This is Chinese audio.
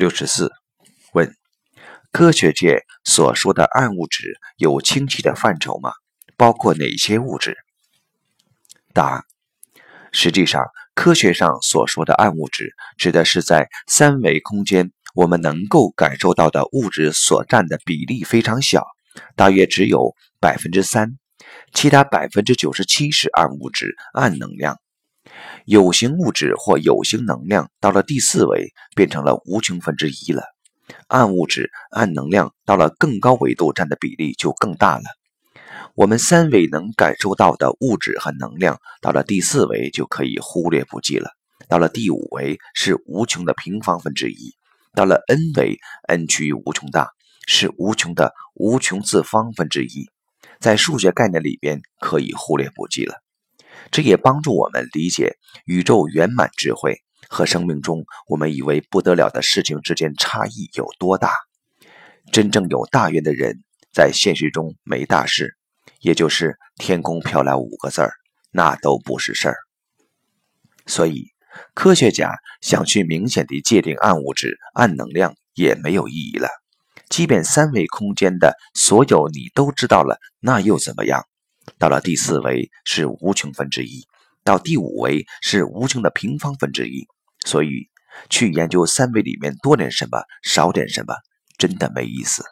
六十四，问：科学界所说的暗物质有清晰的范畴吗？包括哪些物质？答：实际上，科学上所说的暗物质，指的是在三维空间我们能够感受到的物质所占的比例非常小，大约只有百分之三，其他百分之九十七是暗物质、暗能量。有形物质或有形能量到了第四维，变成了无穷分之一了。暗物质、暗能量到了更高维度，占的比例就更大了。我们三维能感受到的物质和能量，到了第四维就可以忽略不计了。到了第五维是无穷的平方分之一，到了 n 维，n 趋于无穷大，是无穷的无穷次方分之一，在数学概念里边可以忽略不计了。这也帮助我们理解宇宙圆满智慧和生命中我们以为不得了的事情之间差异有多大。真正有大愿的人，在现实中没大事，也就是天空飘来五个字儿，那都不是事儿。所以，科学家想去明显的界定暗物质、暗能量也没有意义了。即便三维空间的所有你都知道了，那又怎么样？到了第四维是无穷分之一，到第五维是无穷的平方分之一，所以去研究三维里面多点什么少点什么，真的没意思。